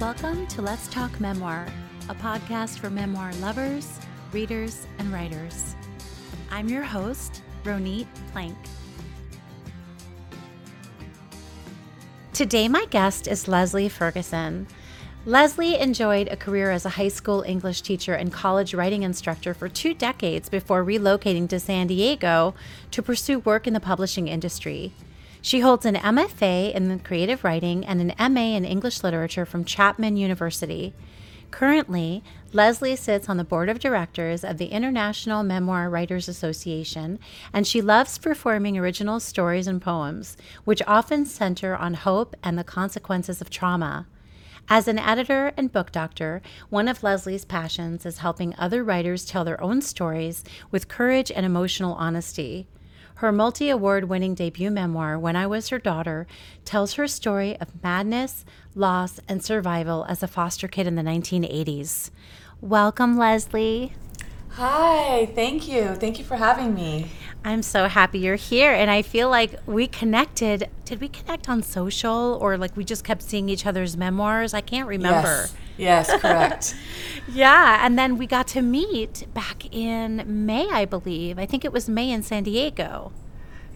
Welcome to Let's Talk Memoir, a podcast for memoir lovers, readers, and writers. I'm your host, Ronit Plank. Today, my guest is Leslie Ferguson. Leslie enjoyed a career as a high school English teacher and college writing instructor for two decades before relocating to San Diego to pursue work in the publishing industry. She holds an MFA in creative writing and an MA in English literature from Chapman University. Currently, Leslie sits on the board of directors of the International Memoir Writers Association, and she loves performing original stories and poems, which often center on hope and the consequences of trauma. As an editor and book doctor, one of Leslie's passions is helping other writers tell their own stories with courage and emotional honesty. Her multi award winning debut memoir, When I Was Her Daughter, tells her story of madness, loss, and survival as a foster kid in the 1980s. Welcome, Leslie. Hi, thank you. Thank you for having me. I'm so happy you're here. And I feel like we connected. Did we connect on social or like we just kept seeing each other's memoirs? I can't remember. Yes, yes correct. yeah. And then we got to meet back in May, I believe. I think it was May in San Diego.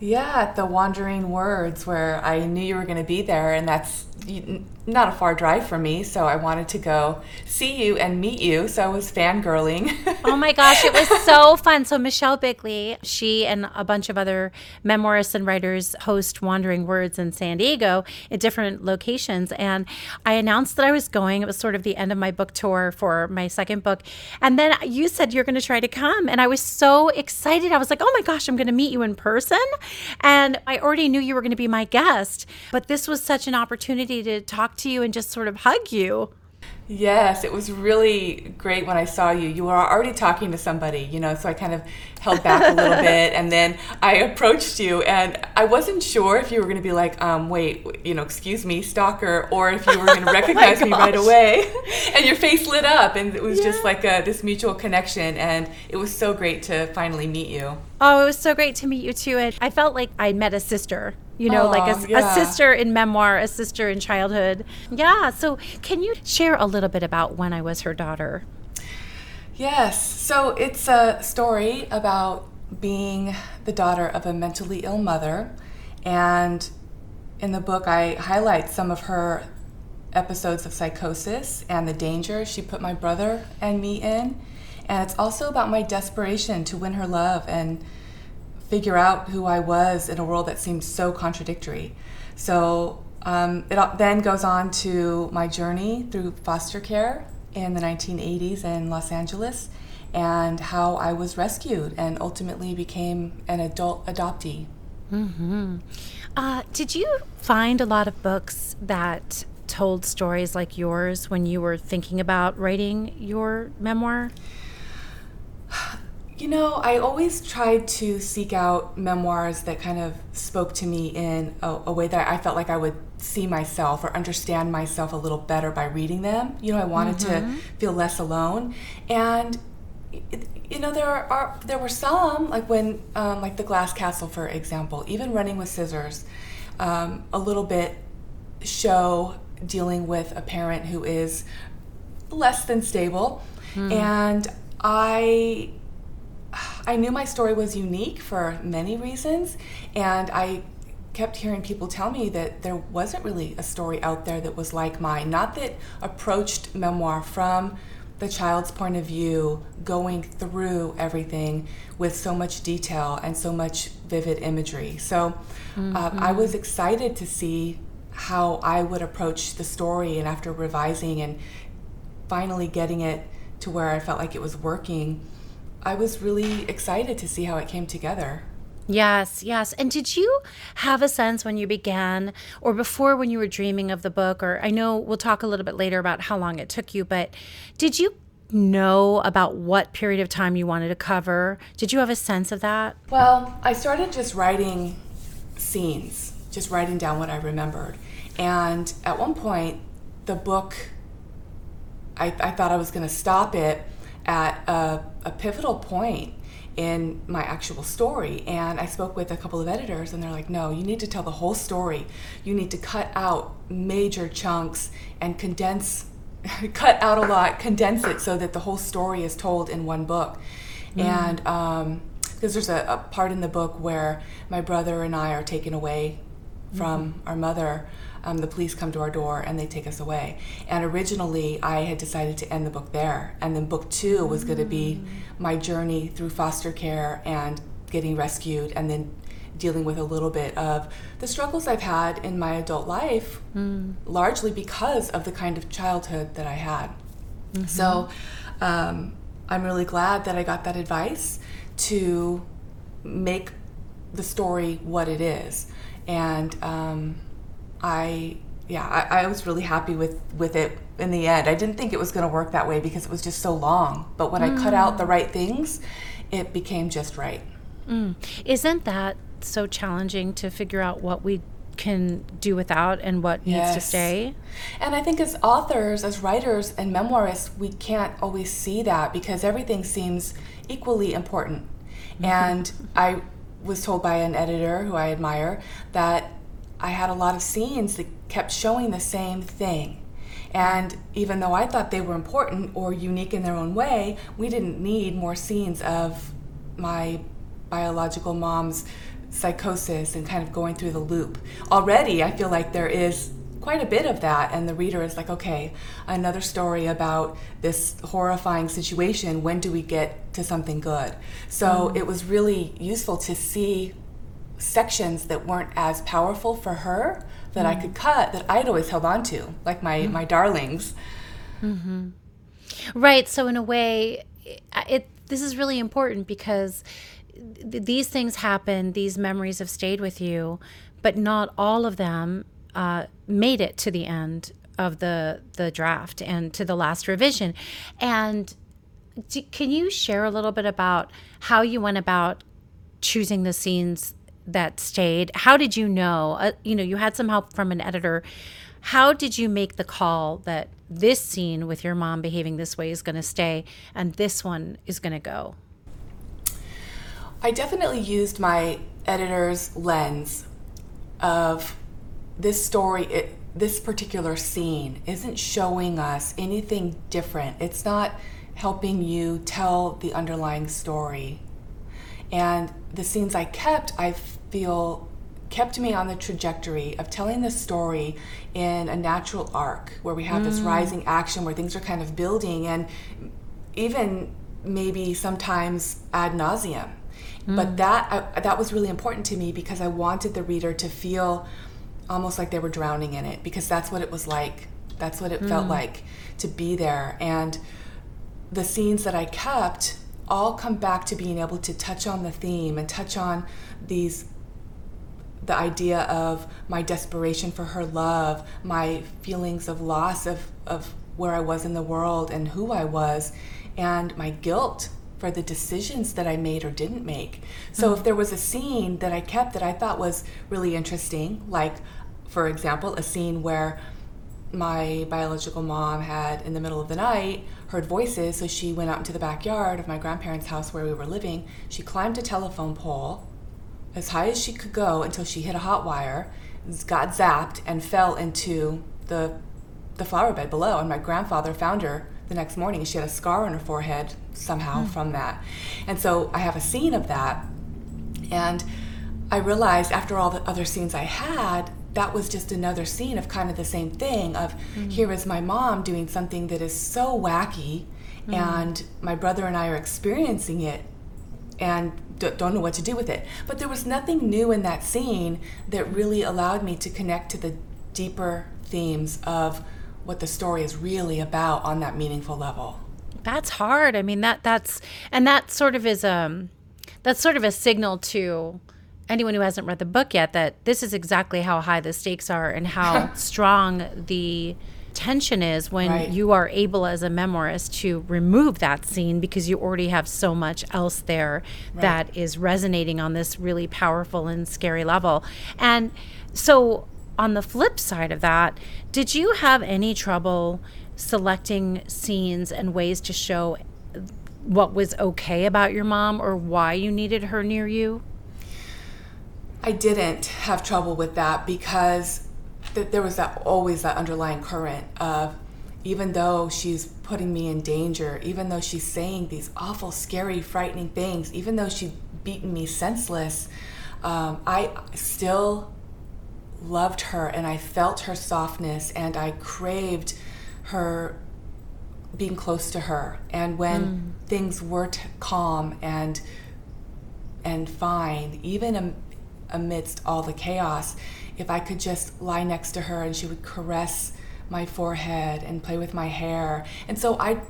Yeah, at the Wandering Words, where I knew you were going to be there, and that's not a far drive for me, so I wanted to go see you and meet you. So I was fangirling. oh my gosh, it was so fun. So Michelle Bigley, she and a bunch of other memoirists and writers host Wandering Words in San Diego at different locations. And I announced that I was going. It was sort of the end of my book tour for my second book. And then you said you're going to try to come. And I was so excited. I was like, oh my gosh, I'm going to meet you in person. And I already knew you were going to be my guest. But this was such an opportunity to talk talk to you and just sort of hug you. Yes, it was really great when I saw you. You were already talking to somebody, you know, so I kind of held back a little bit and then I approached you and I wasn't sure if you were going to be like, um, wait, you know, excuse me, stalker, or if you were going to oh recognize oh me right away. and your face lit up and it was yeah. just like a, this mutual connection and it was so great to finally meet you. Oh, it was so great to meet you too. And I felt like I met a sister you know, Aww, like a, yeah. a, sister in memoir, a sister in childhood. Yeah. So, can you share a little bit about when I was her daughter? Yes. So, it's a story about being the daughter of a mentally ill mother. And in the book, I highlight some of her episodes of psychosis and the danger she put my brother and me in. And it's also about my desperation to win her love and figure out who I was in a world that seemed so contradictory. So um, it then goes on to my journey through foster care in the 1980s in Los Angeles and how I was rescued and ultimately became an adult adoptee. Mm-hmm. Uh, did you find a lot of books that told stories like yours when you were thinking about writing your memoir? You know, I always tried to seek out memoirs that kind of spoke to me in a, a, way that I felt like I would see myself or understand myself a little better by reading them. You know, I wanted mm-hmm. to feel less alone. And you know, there are there were some like when um, like the Glass Castle, for example, even Running with Scissors, um, a little bit show dealing with a parent who is less than stable, mm. and I I knew my story was unique for many reasons, and I kept hearing people tell me that there wasn't really a story out there that was like mine. Not that approached memoir from the child's point of view, going through everything with so much detail and so much vivid imagery. So mm-hmm. uh, I mm-hmm. was excited to see how I would approach the story, and after revising and finally getting it to where I felt like it was working I was really excited to see how it came together. Yes, yes. And did you have a sense when you began or before when you were dreaming of the book or I know we'll talk a little bit later about how long it took you, but did you know about what period of time you wanted to cover? Did you have a sense of that? Well, I started just writing scenes, just writing down what I remembered. And at one point, the book, I, I thought I was going to stop it at a, a pivotal point in my actual story. And I spoke with a couple of editors, and they're like, no, you need to tell the whole story. You need to cut out major chunks and condense cut out a lot, condense it so that the whole story is told in one book. Mm. And um, because there's a, a, part in the book where my brother and I are taken away from mm-hmm. our mother. Um, the police come to our door and they take us away. And originally, I had decided to end the book there. And then book two was going to be mm. my journey through foster care and getting rescued, and then dealing with a little bit of the struggles I've had in my adult life, mm. largely because of the kind of childhood that I had. Mm-hmm. So um, I'm really glad that I got that advice to make the story what it is. And um, I, yeah, I, I, was really happy with, with it in the end. I didn't think it was going to work that way because it was just so long. But when mm. I cut out the mm. right things, it became just right. Mm. Isn't that so challenging to figure out what we can do without and what yes. needs to stay. And I think as authors, as writers and memoirists, we can't always see that because everything seems equally important. Mm-hmm. And I was told by an editor who I admire that I had a lot of scenes that kept showing the same thing. And even though I thought they were important or unique in their own way, we didn't need more scenes of my biological mom's psychosis and kind of going through the loop. Already, I feel like there is quite a bit of that, and the reader is like, okay, another story about this horrifying situation. When do we get to something good? So mm. it was really useful to see sections that weren't as powerful for her that mm. I could cut that I'd always held on to, like my, mm. my darlings. Mm-hmm. Right. So, in a way, it, this is really important because th- these things happen, these memories have stayed with you, but not all of them uh, made it to the end of the the draft and to the last revision. And do, can you share a little bit about how you went about choosing the scenes that stayed? How did you know? Uh, you know, you had some help from an editor. How did you make the call that this scene with your mom behaving this way is going to stay and this one is going to go? I definitely used my editor's lens of this story, it, this particular scene isn't showing us anything different. It's not helping you tell the underlying story. And the scenes I kept, I feel kept me on the trajectory of telling the story in a natural arc where we have mm. this rising action where things are kind of building and even maybe sometimes ad nauseum Mm. But that I, that was really important to me because I wanted the reader to feel almost like they were drowning in it because that's what it was like. That's what it mm. felt like to be there. And the scenes that I kept all come back to being able to touch on the theme and touch on these the idea of my desperation for her love, my feelings of loss of, of where I was in the world and who I was, and my guilt for the decisions that I made or didn't make. So mm-hmm. if there was a scene that I kept that I thought was really interesting, like for example, a scene where my biological mom had in the middle of the night heard voices, so she went out into the backyard of my grandparents' house where we were living. She climbed a telephone pole as high as she could go until she hit a hot wire, got zapped, and fell into the the flower bed below. And my grandfather found her the next morning. She had a scar on her forehead somehow mm. from that. And so I have a scene of that. And I realized after all the other scenes I had, that was just another scene of kind of the same thing of mm. here is my mom doing something that is so wacky mm. and my brother and I are experiencing it and don't know what to do with it. But there was nothing new in that scene that really allowed me to connect to the deeper themes of what the story is really about on that meaningful level. That's hard. I mean that that's and that sort of is um that's sort of a signal to anyone who hasn't read the book yet that this is exactly how high the stakes are and how strong the tension is when right. you are able as a memoirist to remove that scene because you already have so much else there right. that is resonating on this really powerful and scary level. And so on the flip side of that, did you have any trouble selecting scenes and ways to show what was okay about your mom or why you needed her near you? I didn't have trouble with that because th- there was that always that underlying current of even though she's putting me in danger, even though she's saying these awful, scary, frightening things, even though she's beaten me senseless, um, I still loved her and I felt her softness and I craved her being close to her. And when mm. things were t- calm and and fine, even amidst all the chaos, if I could just lie next to her and she would caress my forehead and play with my hair. And so I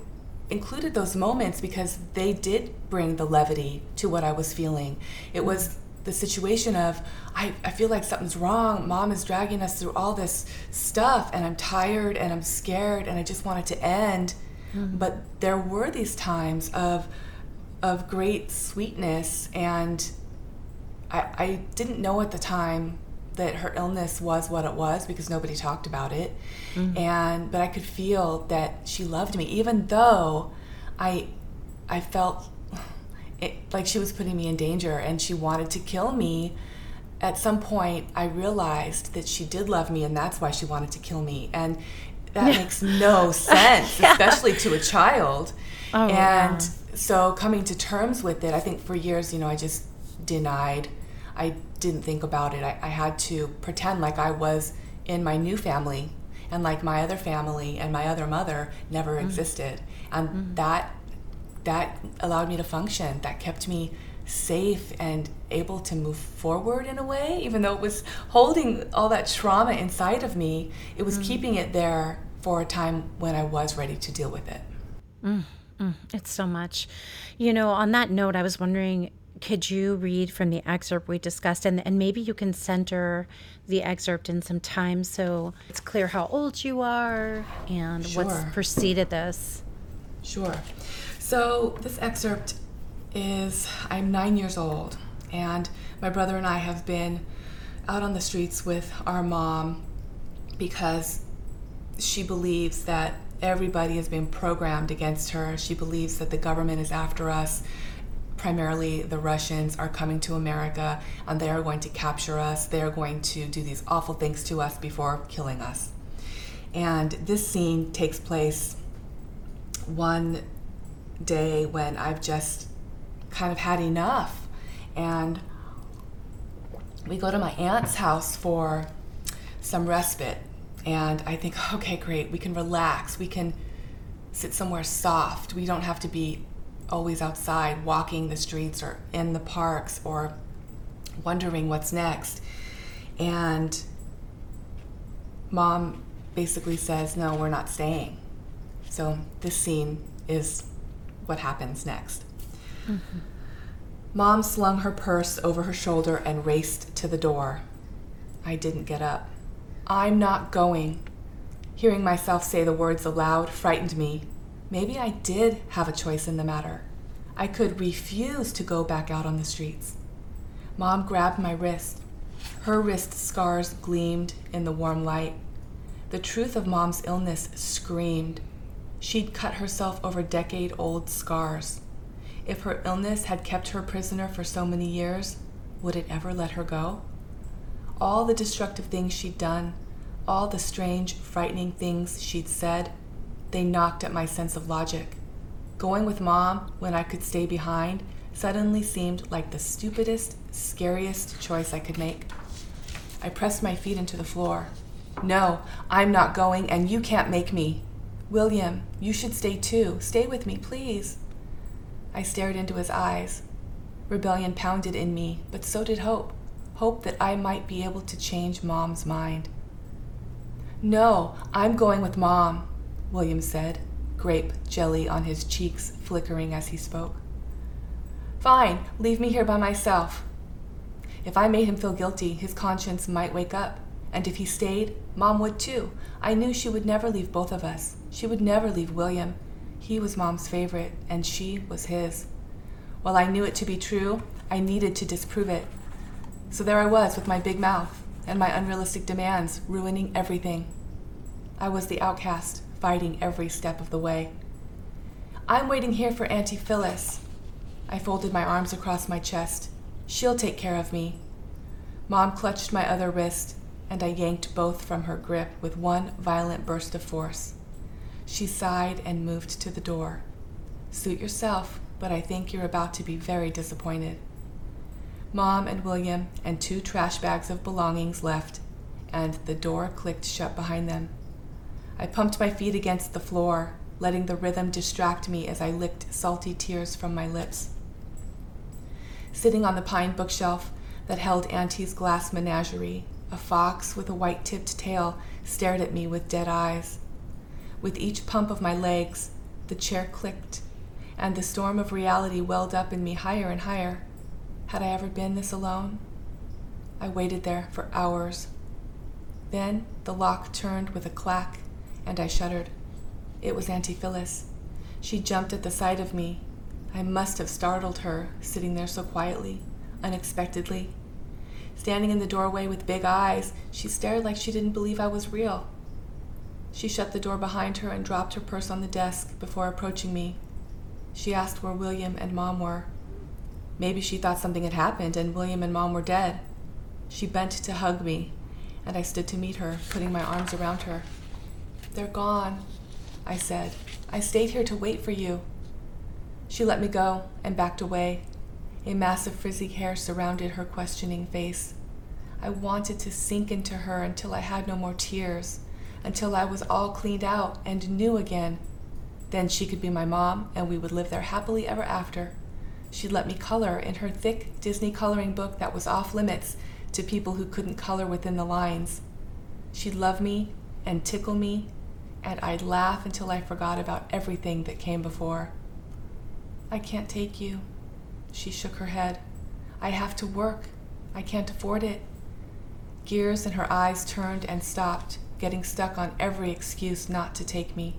included those moments because they did bring the levity to what I was feeling. It was the situation of I, I feel like something's wrong mom is dragging us through all this stuff and i'm tired and i'm scared and i just want it to end mm-hmm. but there were these times of of great sweetness and I, I didn't know at the time that her illness was what it was because nobody talked about it mm-hmm. and but i could feel that she loved me even though i i felt it, like she was putting me in danger and she wanted to kill me at some point i realized that she did love me and that's why she wanted to kill me and that makes no sense yeah. especially to a child oh, and wow. so coming to terms with it i think for years you know i just denied i didn't think about it I, I had to pretend like i was in my new family and like my other family and my other mother never mm. existed and mm. that that allowed me to function, that kept me safe and able to move forward in a way, even though it was holding all that trauma inside of me, it was mm. keeping it there for a time when I was ready to deal with it. Mm, mm, it's so much. You know, on that note, I was wondering could you read from the excerpt we discussed and, and maybe you can center the excerpt in some time so it's clear how old you are and sure. what's preceded this sure so, this excerpt is I'm nine years old, and my brother and I have been out on the streets with our mom because she believes that everybody has been programmed against her. She believes that the government is after us. Primarily, the Russians are coming to America and they are going to capture us. They are going to do these awful things to us before killing us. And this scene takes place one day when I've just kind of had enough. And we go to my aunt's house for some respite. And I think, okay, great, we can relax. We can sit somewhere soft. We don't have to be always outside walking the streets or in the parks or wondering what's next. And mom basically says, no, we're not staying. So this scene is what happens next. Mm-hmm. Mom slung her purse over her shoulder and raced to the door. I didn't get up. I'm not going. Hearing myself say the words aloud frightened me. Maybe I did have a choice in the matter. I could refuse to go back out on the streets. Mom grabbed my wrist. Her wrist scars gleamed in the warm light. The truth of Mom's illness screamed. She'd cut herself over decade old scars. If her illness had kept her prisoner for so many years, would it ever let her go? All the destructive things she'd done, all the strange, frightening things she'd said, they knocked at my sense of logic. Going with mom when I could stay behind suddenly seemed like the stupidest, scariest choice I could make. I pressed my feet into the floor. No, I'm not going, and you can't make me. William, you should stay too. Stay with me, please. I stared into his eyes. Rebellion pounded in me, but so did hope. Hope that I might be able to change Mom's mind. No, I'm going with Mom, William said, grape jelly on his cheeks flickering as he spoke. Fine, leave me here by myself. If I made him feel guilty, his conscience might wake up. And if he stayed, Mom would too. I knew she would never leave both of us. She would never leave William. He was Mom's favorite, and she was his. While I knew it to be true, I needed to disprove it. So there I was with my big mouth and my unrealistic demands, ruining everything. I was the outcast, fighting every step of the way. I'm waiting here for Auntie Phyllis. I folded my arms across my chest. She'll take care of me. Mom clutched my other wrist, and I yanked both from her grip with one violent burst of force. She sighed and moved to the door. Suit yourself, but I think you're about to be very disappointed. Mom and William and two trash bags of belongings left, and the door clicked shut behind them. I pumped my feet against the floor, letting the rhythm distract me as I licked salty tears from my lips. Sitting on the pine bookshelf that held Auntie's glass menagerie, a fox with a white tipped tail stared at me with dead eyes. With each pump of my legs, the chair clicked, and the storm of reality welled up in me higher and higher. Had I ever been this alone? I waited there for hours. Then the lock turned with a clack, and I shuddered. It was Auntie Phyllis. She jumped at the sight of me. I must have startled her, sitting there so quietly, unexpectedly. Standing in the doorway with big eyes, she stared like she didn't believe I was real. She shut the door behind her and dropped her purse on the desk before approaching me. She asked where William and Mom were. Maybe she thought something had happened and William and Mom were dead. She bent to hug me, and I stood to meet her, putting my arms around her. They're gone, I said. I stayed here to wait for you. She let me go and backed away. A mass of frizzy hair surrounded her questioning face. I wanted to sink into her until I had no more tears, until I was all cleaned out and new again. Then she could be my mom, and we would live there happily ever after. She'd let me color in her thick Disney coloring book that was off limits to people who couldn't color within the lines. She'd love me and tickle me, and I'd laugh until I forgot about everything that came before. I can't take you. She shook her head. I have to work. I can't afford it. Gears in her eyes turned and stopped, getting stuck on every excuse not to take me.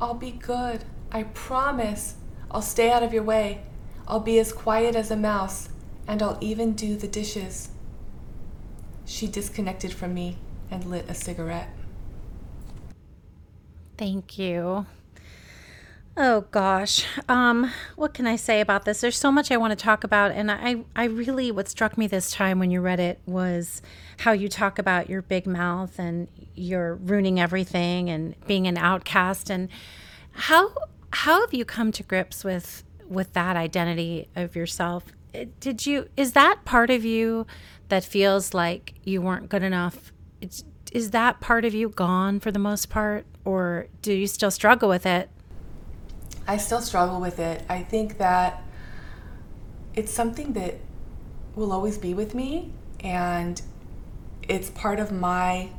I'll be good. I promise. I'll stay out of your way. I'll be as quiet as a mouse, and I'll even do the dishes. She disconnected from me and lit a cigarette. Thank you. Oh gosh. Um, what can I say about this? There's so much I want to talk about and I I really what struck me this time when you read it was how you talk about your big mouth and you're ruining everything and being an outcast and how how have you come to grips with with that identity of yourself? Did you is that part of you that feels like you weren't good enough? It's, is that part of you gone for the most part or do you still struggle with it? I still struggle with it. I think that it's something that will always be with me and it's part of my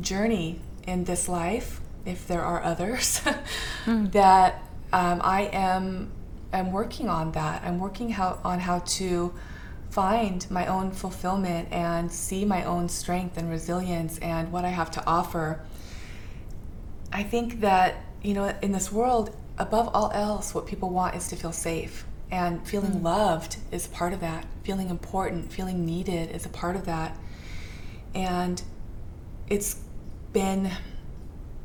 journey in this life if there are others mm. that um, I am i'm working on that. I'm working how, on how to find my own fulfillment and see my own strength and resilience and what I have to offer. I think that you know in this world above all else, what people want is to feel safe. And feeling mm. loved is part of that. Feeling important, feeling needed is a part of that. And it's been,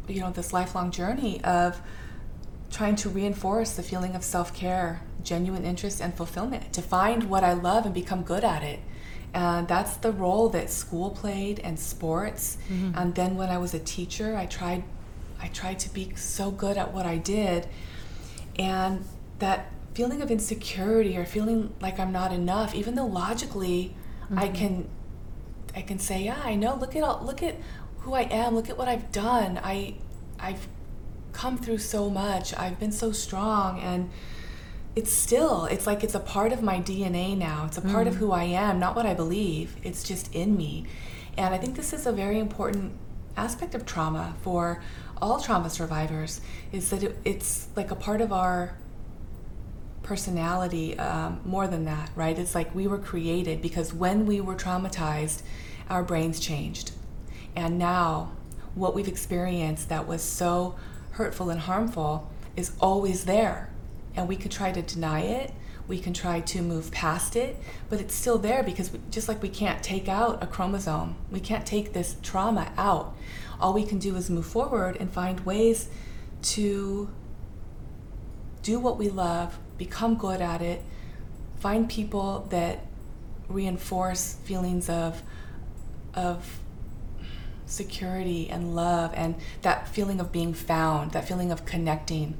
you know, this lifelong journey of trying to reinforce the feeling of self care, genuine interest, and fulfillment, to find what I love and become good at it. And that's the role that school played and sports. Mm-hmm. And then when I was a teacher, I tried I tried to be so good at what I did. And that feeling of insecurity or feeling like I'm not enough, even though logically mm-hmm. I can I can say, yeah, I know, look at all look at who I am, look at what I've done. I I've come through so much. I've been so strong and it's still it's like it's a part of my DNA now. It's a part mm. of who I am, not what I believe. It's just in me. And I think this is a very important aspect of trauma for all trauma survivors is that it, it's like a part of our personality um, more than that, right? It's like we were created because when we were traumatized, our brains changed. And now, what we've experienced that was so hurtful and harmful is always there. And we could try to deny it, we can try to move past it, but it's still there because we, just like we can't take out a chromosome, we can't take this trauma out all we can do is move forward and find ways to do what we love, become good at it, find people that reinforce feelings of of security and love and that feeling of being found, that feeling of connecting.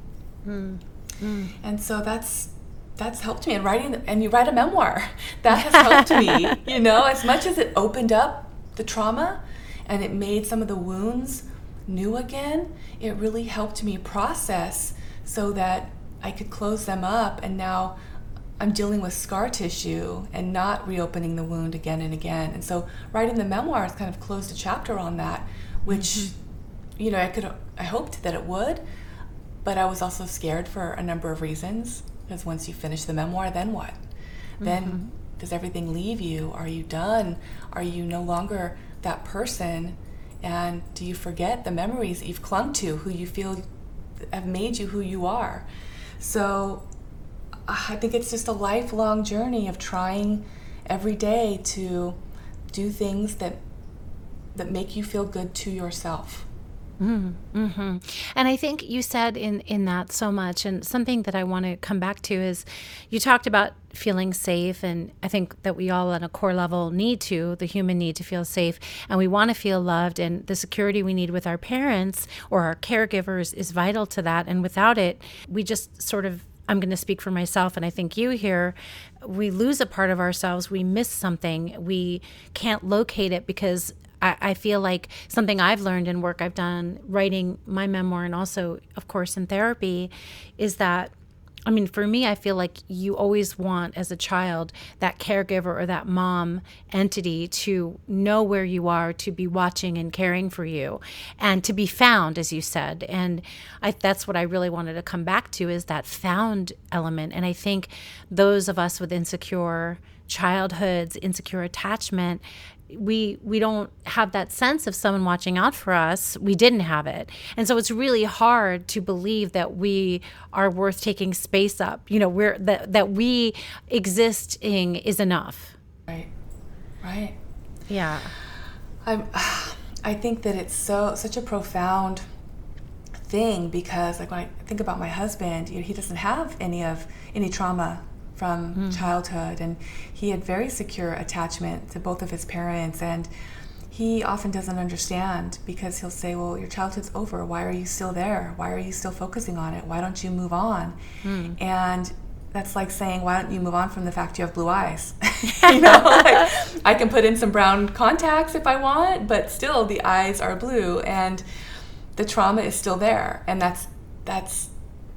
Mm. Mm. And so that's that's helped me. And writing and you write a memoir that has helped me. You know, as much as it opened up the trauma and it made some of the wounds new again, it really helped me process so that I could close them up. And now I'm dealing with scar tissue and not reopening the wound again and again. And so writing the memoir has kind of closed a chapter on that, which, mm-hmm. you know, I could, I hoped that it would, but I was also scared for a number of reasons. Because once you finish the memoir, then what? Mm-hmm. Then does everything leave you? Are you done? Are you no longer that person? And do you forget the memories that you've clung to, who you feel have made you who you are? So I think it's just a lifelong journey of trying every day to do things that that make you feel good to yourself. Mm-hmm. mm-hmm. And I think you said in in that so much, and something that I want to come back to is, you talked about feeling safe, and I think that we all, on a core level, need to the human need to feel safe, and we want to feel loved, and the security we need with our parents or our caregivers is vital to that, and without it, we just sort of I'm going to speak for myself, and I think you here, we lose a part of ourselves. We miss something. We can't locate it because I, I, feel like something I've learned in work I've done, writing my memoir, and also, of course, in therapy, is that I mean, for me, I feel like you always want, as a child, that caregiver or that mom entity to know where you are, to be watching and caring for you, and to be found, as you said. And I, that's what I really wanted to come back to is that found element. And I think those of us with insecure childhoods, insecure attachment, we we don't have that sense of someone watching out for us. We didn't have it. And so it's really hard to believe that we are worth taking space up. You know we're that that we existing is enough. Right. Right. Yeah. I'm i think that it's so such a profound thing because like when i think about my husband you know, he doesn't have any of any trauma from mm. childhood, and he had very secure attachment to both of his parents. And he often doesn't understand because he'll say, Well, your childhood's over. Why are you still there? Why are you still focusing on it? Why don't you move on? Mm. And that's like saying, Why don't you move on from the fact you have blue eyes? you know, like, I can put in some brown contacts if I want, but still the eyes are blue and the trauma is still there. And that's, that's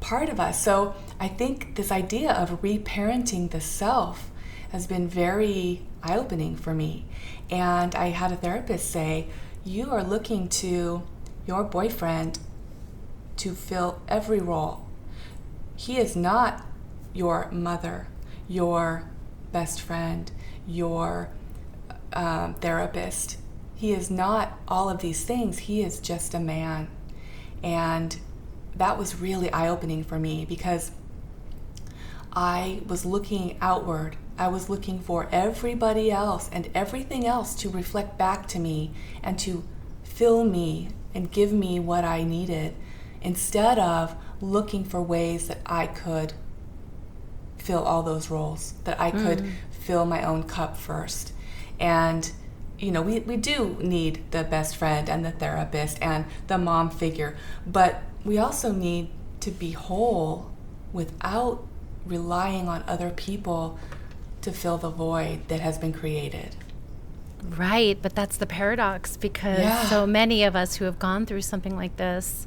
part of us. So I think this idea of reparenting the self has been very eye opening for me. And I had a therapist say, You are looking to your boyfriend to fill every role. He is not your mother, your best friend, your um, therapist. He is not all of these things. He is just a man. And that was really eye opening for me because I was looking outward. I was looking for everybody else and everything else to reflect back to me and to fill me and give me what I needed instead of looking for ways that I could fill all those roles, that I could mm. fill my own cup first. And, you know, we, we do need the best friend and the therapist and the mom figure, but we also need to be whole without relying on other people to fill the void that has been created. Right, but that's the paradox because yeah. so many of us who have gone through something like this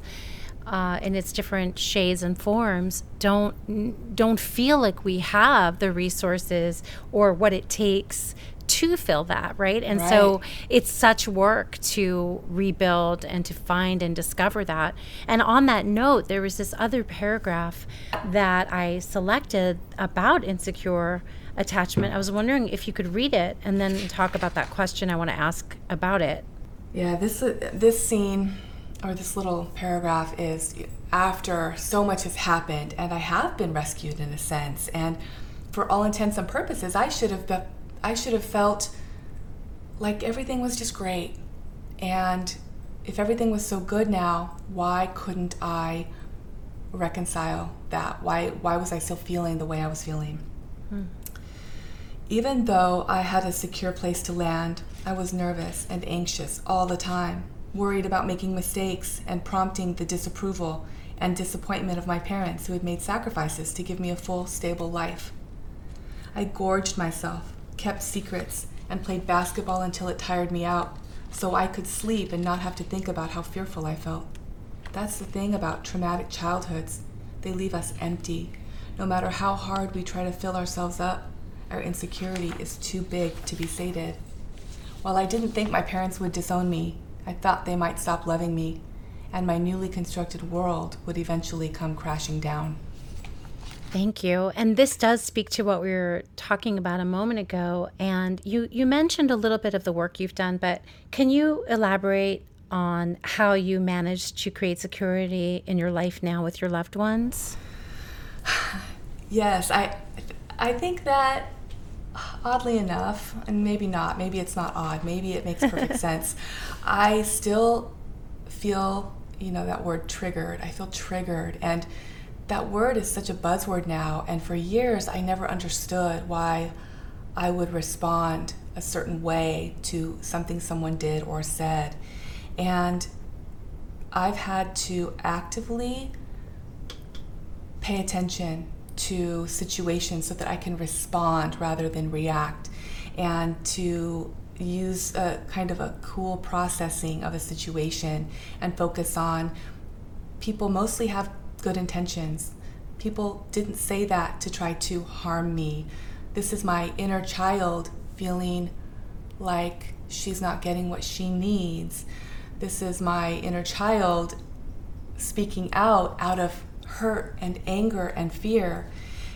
uh, in its different shades and forms don't don't feel like we have the resources or what it takes to fill that, right? And right. so it's such work to rebuild and to find and discover that. And on that note, there was this other paragraph that I selected about insecure attachment. I was wondering if you could read it and then talk about that question I want to ask about it. Yeah, this uh, this scene or this little paragraph is after so much has happened and I have been rescued in a sense and for all intents and purposes I should have I should have felt like everything was just great. And if everything was so good now, why couldn't I reconcile that? Why why was I still feeling the way I was feeling? Hmm. Even though I had a secure place to land, I was nervous and anxious all the time. worried about making mistakes and prompting the disapproval and disappointment of my parents who had made sacrifices to give me a full, stable life. I gorged myself, kept secrets, and played basketball until it tired me out so I could sleep and not have to think about how fearful I felt. That's the thing about traumatic childhoods. They leave us empty. No matter how hard we try to fill ourselves up, our insecurity is too big to be sated. While I didn't think my parents would disown me, I thought they might stop loving me, and my newly constructed world would eventually come crashing down. Thank you. And this does speak to what we were talking about a moment ago. And you, you mentioned a little bit of the work you've done, but can you elaborate on how you managed to create security in your life now with your loved ones? Yes, I, I think that oddly enough, and maybe not, maybe it's not odd, maybe it makes perfect sense. I still feel, you know, that word triggered. I feel triggered. And that word is such a buzzword now. And for years, I never understood why I would respond a certain way to something someone did or said. And I've had to actively pay attention to situations so that I can respond rather than react and to use a kind of a cool processing of a situation and focus on people mostly have good intentions. People didn't say that to try to harm me. This is my inner child feeling like she's not getting what she needs. This is my inner child speaking out out of hurt and anger and fear.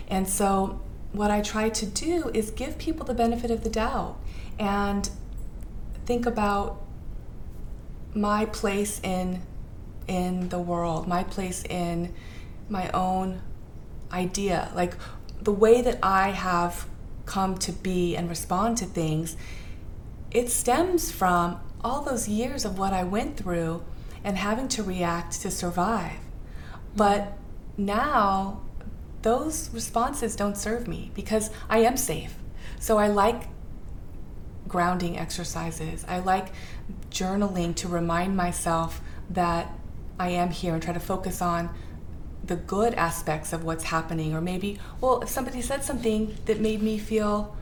And so, what I try to do is give people the benefit of the doubt and think about my place in in the world, my place in my own idea, like the way that I have come to be and respond to things, it stems from all those years of what I went through and having to react to survive. Mm-hmm. But now those responses don't serve me because I am safe. So I like grounding exercises. I like journaling to remind myself that I am here and try to focus on the good aspects of what's happening. Or maybe, well, if somebody said something that made me feel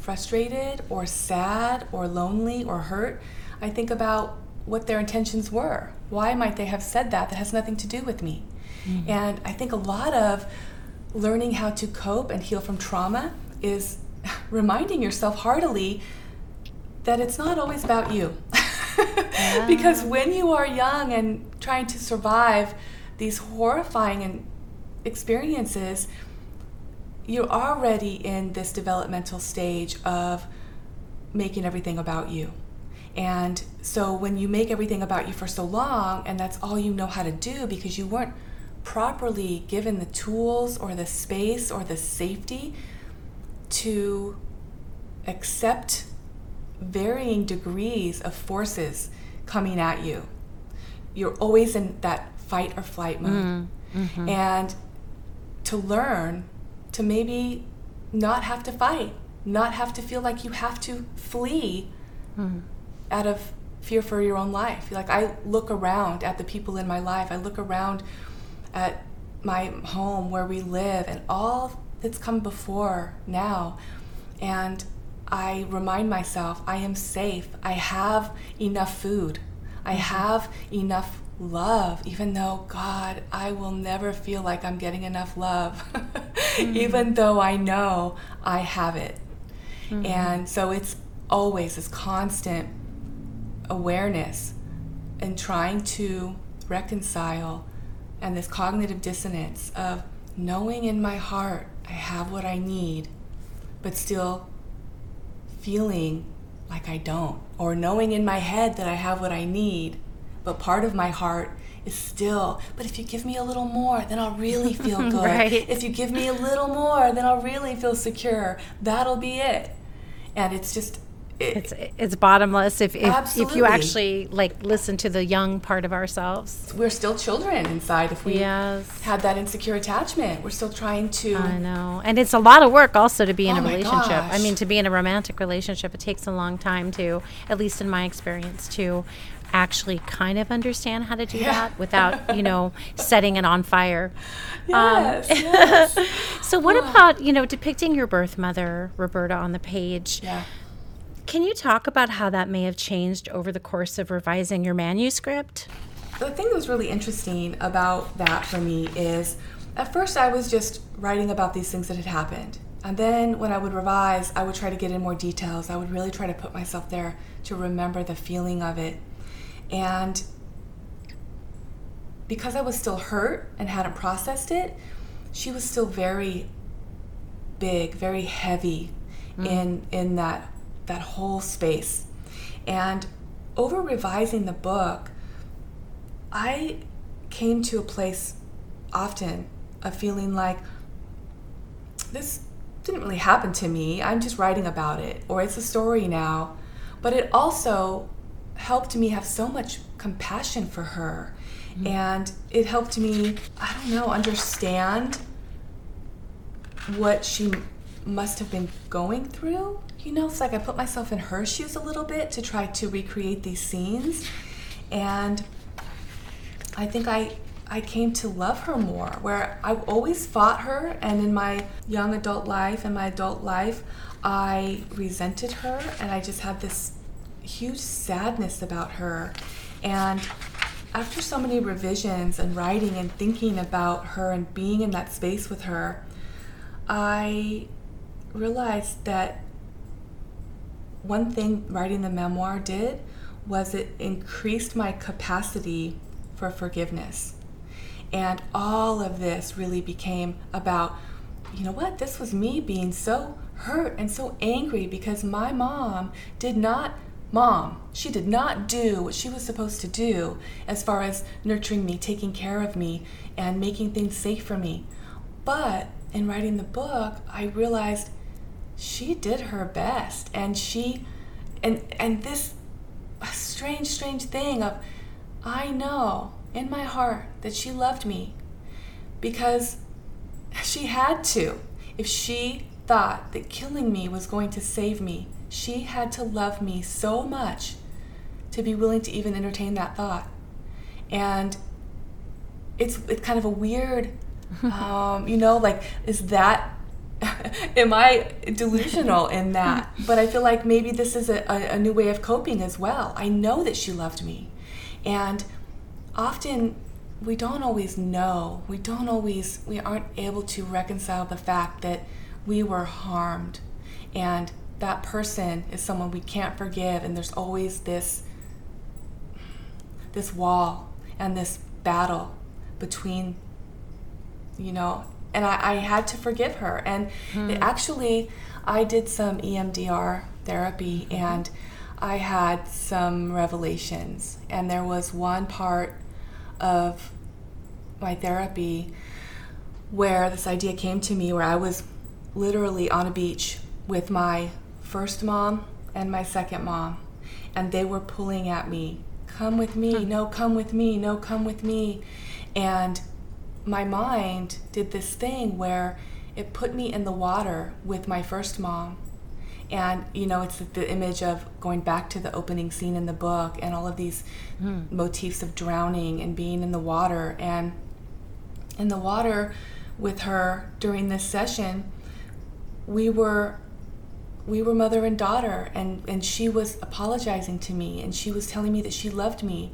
frustrated or sad or lonely or hurt, I think about what their intentions were. Why might they have said that that has nothing to do with me? Mm-hmm. And I think a lot of learning how to cope and heal from trauma is reminding yourself heartily that it's not always about you. yeah. Because ah. when you are young and trying to survive these horrifying experiences, you're already in this developmental stage of making everything about you. And so when you make everything about you for so long, and that's all you know how to do because you weren't properly given the tools or the space or the safety to accept varying degrees of forces coming at you. You're always in that fight or flight mode. Mm, mm-hmm. And to learn to maybe not have to fight, not have to feel like you have to flee mm. out of fear for your own life. Like I look around at the people in my life, I look around at my home where we live and all that's come before now. And I remind myself I am safe. I have enough food. I mm-hmm. have enough love, even though, God, I will never feel like I'm getting enough love, mm-hmm. even though I know I have it. Mm-hmm. And so it's always this constant awareness and trying to reconcile and this cognitive dissonance of knowing in my heart I have what I need, but still feeling like I don't, or knowing in my head that I have what I need, but part of my heart is still, but if you give me a little more, then I'll really feel good. right. If you give me a little more, then I'll really feel secure. That'll be it. And it's just, it, It's it's bottomless if if, if you actually like listen to the young part of ourselves. we're still children inside if we Yes. had that insecure attachment. We're still trying to. I know. And it's a lot of work also to be in Oh a relationship. I mean, to be in a romantic relationship, it takes a long time to, at least in my experience, to actually kind of understand how to do Yeah. that without, you know, setting it on fire. Um, yes, yes. So, what about, you know, depicting your birth mother, Roberta, on the page? yeah. Can you talk about how that may have changed over the course of revising your manuscript? The thing that was really interesting about that for me is at first I was just writing about these things that had happened. And then when I would revise, I would try to get in more details. I would really try to put myself there to remember the feeling of it. And because I was still hurt and hadn't processed it, she was still very big, very heavy mm. in in that that whole space. And over revising the book, I came to a place often of feeling like this didn't really happen to me. I'm just writing about it, or it's a story now. But it also helped me have so much compassion for her. Mm-hmm. And it helped me, I don't know, understand what she must have been going through. You know, it's like I put myself in her shoes a little bit to try to recreate these scenes. And I think I I came to love her more. Where I've always fought her, and in my young adult life and my adult life, I resented her, and I just had this huge sadness about her. And after so many revisions and writing and thinking about her and being in that space with her, I realized that one thing writing the memoir did was it increased my capacity for forgiveness. And all of this really became about, you know what, this was me being so hurt and so angry because my mom did not, mom, she did not do what she was supposed to do as far as nurturing me, taking care of me, and making things safe for me. But in writing the book, I realized she did her best and she and and this strange strange thing of I know in my heart that she loved me because she had to. If she thought that killing me was going to save me she had to love me so much to be willing to even entertain that thought. And it's it's kind of a weird um, you know like is that am i delusional in that? But i feel like maybe this is a, a, new way of coping as well. I know that she loved me. And often we don't always know. We don't always we aren't able to reconcile the fact that we were harmed. And that person is someone we can't forgive. And there's always this this wall and this battle between you know and I, I had to forgive her. And it actually i did some emdr therapy and i had some revelations. And there was one part of my therapy where this idea came to me where i was literally on a beach with my first mom and my second mom. And they were pulling at me come with me hmm. no come with me no come with me. And my mind did this thing where it put me in the water with my first mom. And you know it's the image of going back to the opening scene in the book and all of these hmm. motifs of drowning and being in the water. And in the water with her during this session we were we were mother and daughter. And and she was apologizing to me. And she was telling me that she loved me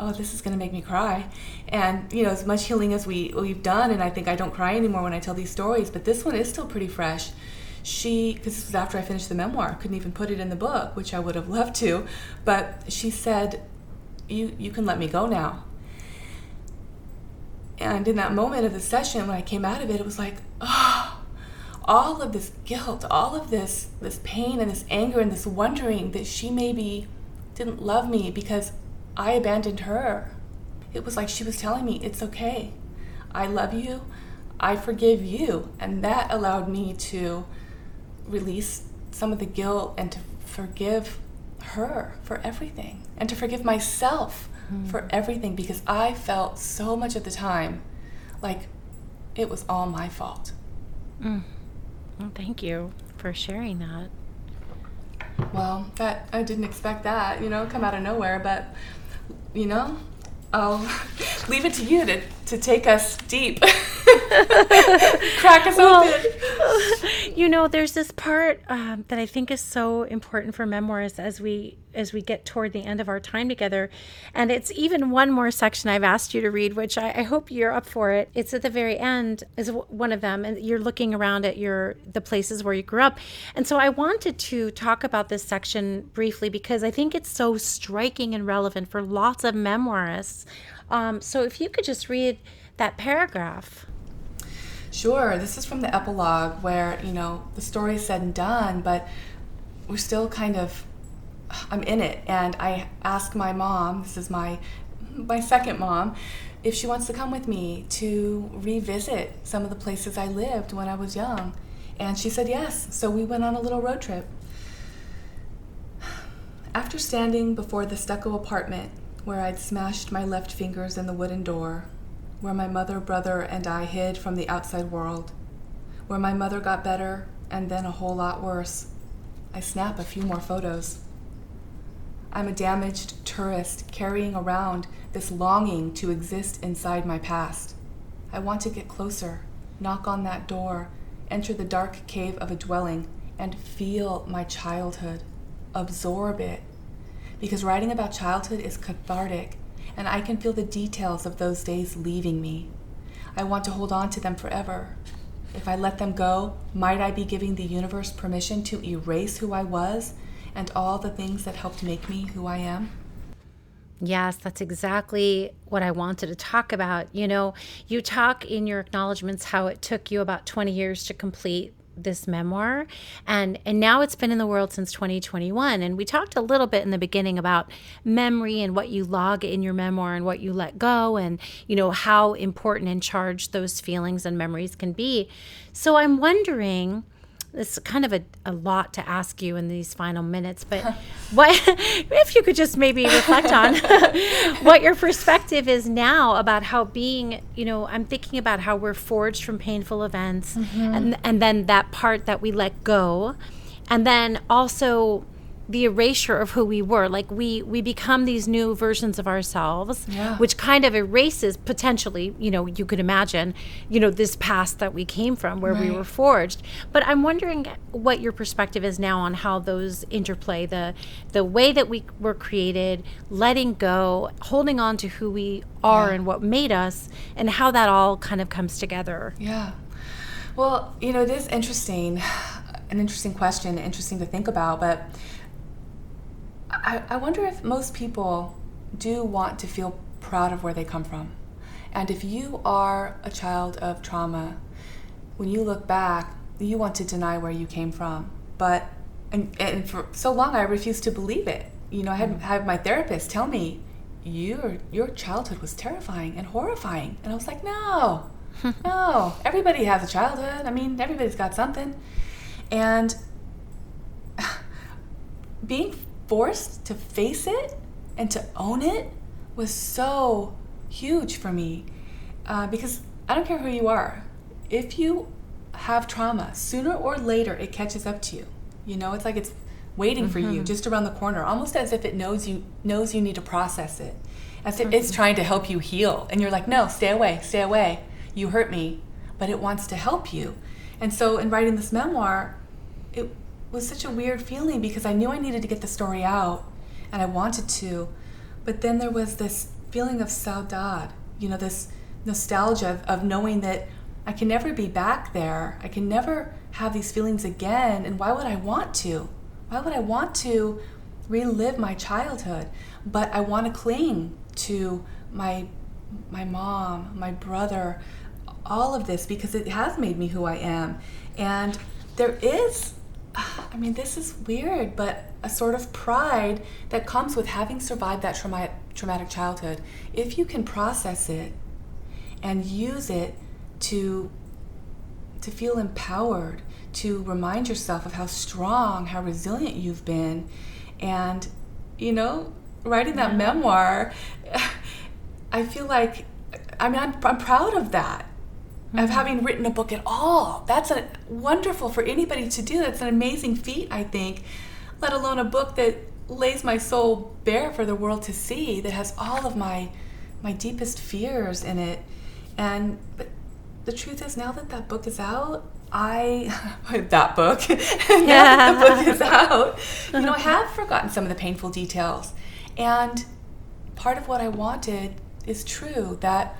oh this is going to make me cry. And you know as much healing as we we've done and i think i don't cry anymore when i tell these stories but this one is still pretty fresh. She because this was after i finished the memoir couldn't even put it in the book which i would have loved to but she said you you can let me go now. And in that moment of the session when i came out of it it was like oh all of this guilt all of this this pain and this anger and this wondering that she maybe didn't love me because i abandoned her it was like she was telling me it's okay i love you i forgive you and that allowed me to release some of the guilt and to forgive her for everything and to forgive myself mm. for everything because I felt so much of the time like it was all my fault. Mm. Well, thank you for sharing that. Well, that I didn't expect that, you know, come out of nowhere, but you know, I'll leave it to you to, to take us deep. Crack us well, open. You know, there's this part um, that I think is so important for memoirs as we as we get toward the end of our time together, and it's even one more section I've asked you to read, which I, I hope you're up for it. It's at the very end, is one of them, and you're looking around at your the places where you grew up, and so I wanted to talk about this section briefly because I think it's so striking and relevant for lots of memoirists. Um, so if you could just read that paragraph. Sure. This is from the epilogue where, you know, the story is said and done, but we're still kind of I'm in it and I ask my mom, this is my my second mom, if she wants to come with me to revisit some of the places I lived when I was young. And she said yes. So we went on a little road trip. After standing before the stucco apartment where I'd smashed my left fingers in the wooden door, where my mother, brother, and I hid from the outside world, where my mother got better and then a whole lot worse. I snap a few more photos. I'm a damaged tourist carrying around this longing to exist inside my past. I want to get closer, knock on that door, enter the dark cave of a dwelling, and feel my childhood, absorb it. Because writing about childhood is cathartic and I can feel the details of those days leaving me. I want to hold on to them forever. If I let them go, might I be giving the universe permission to erase who I was and all the things that helped make me who I am? Yes, that's exactly what I wanted to talk about. You know, you talk in your acknowledgments how it took you about 20 years to complete this memoir. And and now it's been in the world since 2021 and we talked a little bit in the beginning about memory and what you log in your memoir and what you let go and you know how important and charged those feelings and memories can be. So i'm wondering it's kind of a, a lot to ask you in these final minutes, but what if you could just maybe reflect on what your perspective is now about how being, you know, I'm thinking about how we're forged from painful events mm-hmm. and and then that part that we let go. And then also the erasure of who we were like we we become these new versions of ourselves yeah. which kind of erases potentially you know you could imagine you know this past that we came from where right. we were forged but i'm wondering what your perspective is now on how those interplay the the way that we were created letting go holding on to who we are yeah. and what made us and how that all kind of comes together yeah well you know it is interesting an interesting question interesting to think about but I, I wonder if most people do want to feel proud of where they come from. And if you are a child of trauma, when you look back, you want to deny where you came from. But, and, and for so long, I refused to believe it. You know, I had, had my therapist tell me, your, your childhood was terrifying and horrifying. And I was like, no, no, everybody has a childhood. I mean, everybody's got something. And being forced to face it and to own it was so huge for me uh, because I don't care who you are. If you have trauma, sooner or later it catches up to you. You know, it's like it's waiting mm-hmm. for you mm-hmm. just around the corner, almost as if it knows you knows you need to process it, as if mm-hmm. it's trying to help you heal. And you're like, no, stay away, stay away. You hurt me, but it wants to help you. And so, in writing this memoir, it was such a weird feeling because I knew I needed to get the story out and I wanted to. But then there was this feeling of saudade, you know, this nostalgia of, of knowing that I can never be back there. I can never have these feelings again. And why would I want to? Why would I want to relive my childhood? But I want to cling to my my mom, my brother, all of this because it has made me who I am. And there is I mean, this is weird, but a sort of pride that comes with having survived that trauma- traumatic childhood. If you can process it and use it to to feel empowered, to remind yourself of how strong, how resilient you've been. And, you know, writing that yeah. memoir, I feel like, I mean, I'm, I'm proud of that. Mm-hmm. Of having written a book at all. That's a wonderful for anybody to do. That's an amazing feat, I think. Let alone a book that lays my soul bare for the world to see, that has all of my my deepest fears in it. And but the truth is now that that book is out, I that book yeah. That the book is out. You know, I have forgotten some of the painful details, and part of what I wanted is true that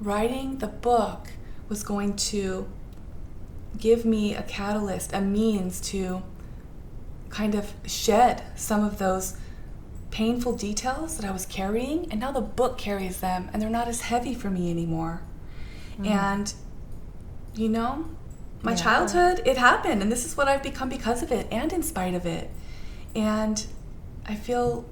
writing the book was going to give me a catalyst, a means to kind of shed some of those painful details that I was carrying, and now the book carries them, and they're not as heavy for me anymore. Mm. And, you know, my yeah. childhood, it happened, and this is what I've become because of it and in spite of it. And I feel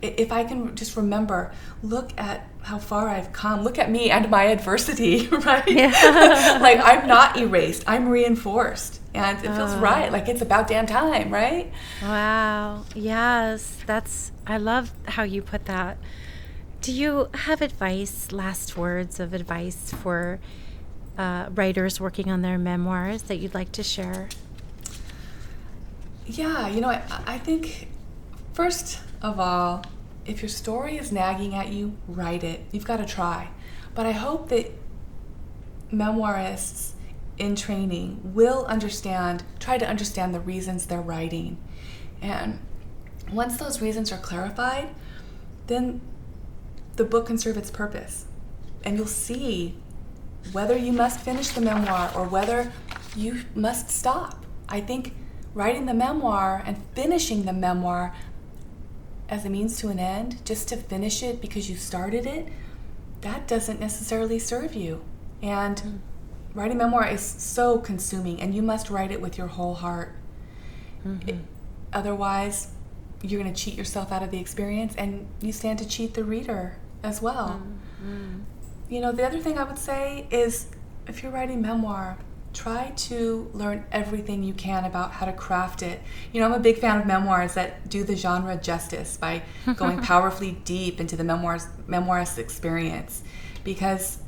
if I can just remember, look at how far I've come, look at me and my adversity, right? Yeah. like I'm not erased, I'm reinforced. And it feels oh. right, like it's about damn time, right? Wow. Yes, that's, I love how you put that. Do you have advice, last words of advice for uh, writers working on their memoirs that you'd like to share? Yeah, you know, I, I think first of all, if your story is nagging at you, write it. You've got to try. But I hope that memoirists in training will understand, try to understand the reasons they're writing. And once those reasons are clarified, then the book can serve its purpose. And you'll see whether you must finish the memoir or whether you must stop. I think writing the memoir and finishing the memoir as a means to an end, just to finish it because you started it, that doesn't necessarily serve you. And mm. writing memoir is so consuming, and you must write it with your whole heart. Mm-hmm. It, otherwise, you're going to cheat yourself out of the experience, and you stand to cheat the reader as well. Mm-hmm. You know, the other thing I would say is if you're writing memoir, try to learn everything you can about how to craft it. You know, I'm a big fan of memoirs that do the genre justice by going powerfully deep into the memoirs memoirist experience because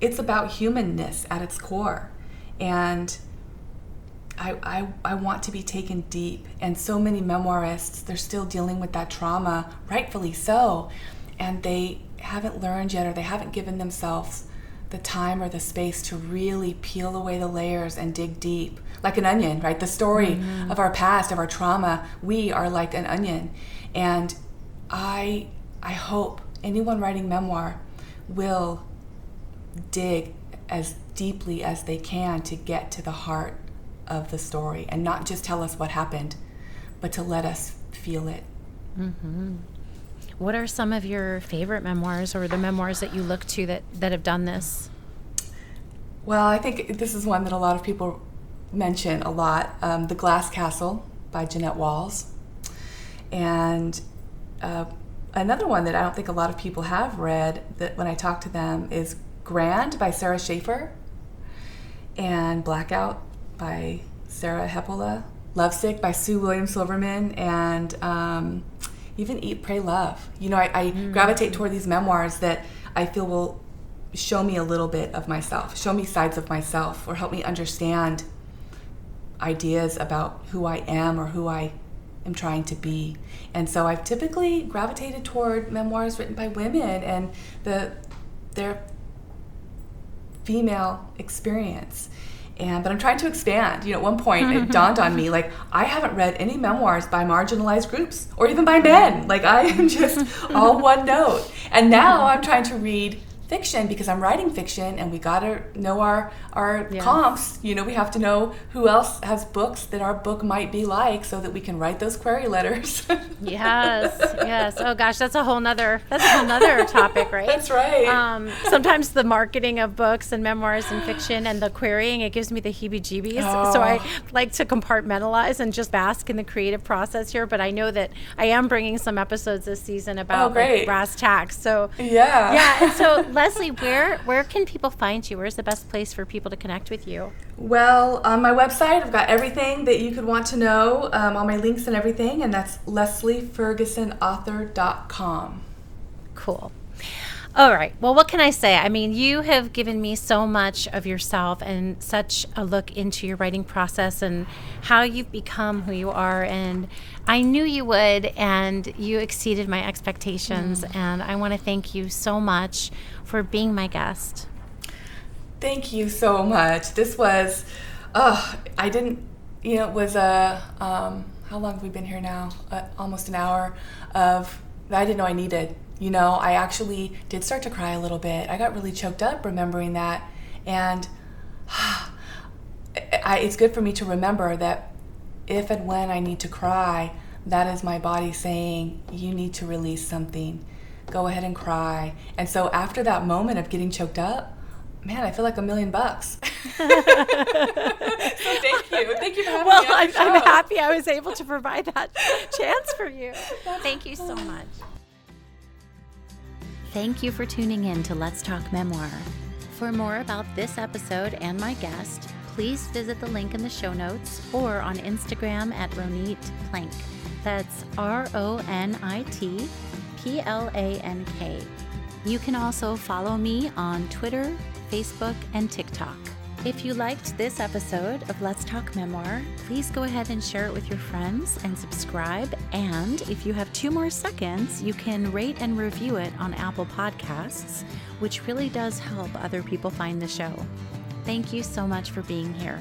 it's about humanness at its core. And I, I, I want to be taken deep. And so many memoirists, they're still dealing with that trauma, rightfully so. And they haven't learned yet or they haven't given themselves the time or the space to really peel away the layers and dig deep like an onion right the story mm-hmm. of our past of our trauma we are like an onion and i i hope anyone writing memoir will dig as deeply as they can to get to the heart of the story and not just tell us what happened but to let us feel it mm-hmm. What are some of your favorite memoirs or the memoirs that you look to that, that have done this? Well, I think this is one that a lot of people mention a lot um, The Glass Castle by Jeannette Walls. And uh, another one that I don't think a lot of people have read that when I talk to them is Grand by Sarah Schaefer and Blackout by Sarah Hepola, Lovesick by Sue Williams Silverman, and um, even Eat, Pray, Love. You know, I, I mm. gravitate toward these memoirs that I feel will show me a little bit of myself, show me sides of myself, or help me understand ideas about who I am or who I am trying to be. And so I've typically gravitated toward memoirs written by women and the their female experience and but I'm trying to expand. You know, at one point it mm-hmm. dawned on me like I haven't read any memoirs by marginalized groups or even by men. Like I am just all one note. And now I'm trying to read fiction because I'm writing fiction and we got to know our our comps. You know, we have to know who else has books that our book might be like so that we can write those query letters. yes, yes. Oh gosh, that's a whole nother that's a whole nother topic, right? That's right. Um, sometimes the marketing of books and memoirs and fiction and the querying it gives me the heebie-jeebies. Oh. So I oh. like to compartmentalize and just bask in the creative process here. But I know that I am bringing some episodes this season about oh, like, brass tacks. So yeah, yeah. And so Leslie, where where can people find you? Where's the best place for people to connect with you? Well, on my website, I've got everything that you could want to know, um, all my links and everything, and that's lesliefergusonauthor.com. Cool. All right. Well, what can I say? I mean, you have given me so much of yourself and such a look into your writing process and how you've become who you are. And I knew you would, and you exceeded my expectations. Mm. And I want to thank you so much for being my guest. Thank you so much. This was, oh, I didn't, you know, it was a, um, how long have we been here now? Uh, almost an hour of, I didn't know I needed you know, I actually did start to cry a little bit. I got really choked up remembering that. And I, it's good for me to remember that if and when I need to cry, that is my body saying, you need to release something. Go ahead and cry. And so after that moment of getting choked up, man, I feel like a million bucks. so thank you. Thank you for having well, me. Well, I'm, I'm happy I was able to provide that chance for you. Thank you so much. Thank you for tuning in to Let's Talk Memoir. For more about this episode and my guest, please visit the link in the show notes or on Instagram at Ronit Plank. That's R O N I T P L A N K. You can also follow me on Twitter, Facebook, and TikTok. If you liked this episode of Let's Talk Memoir, please go ahead and share it with your friends and subscribe. And if you have two more seconds, you can rate and review it on Apple Podcasts, which really does help other people find the show. Thank you so much for being here.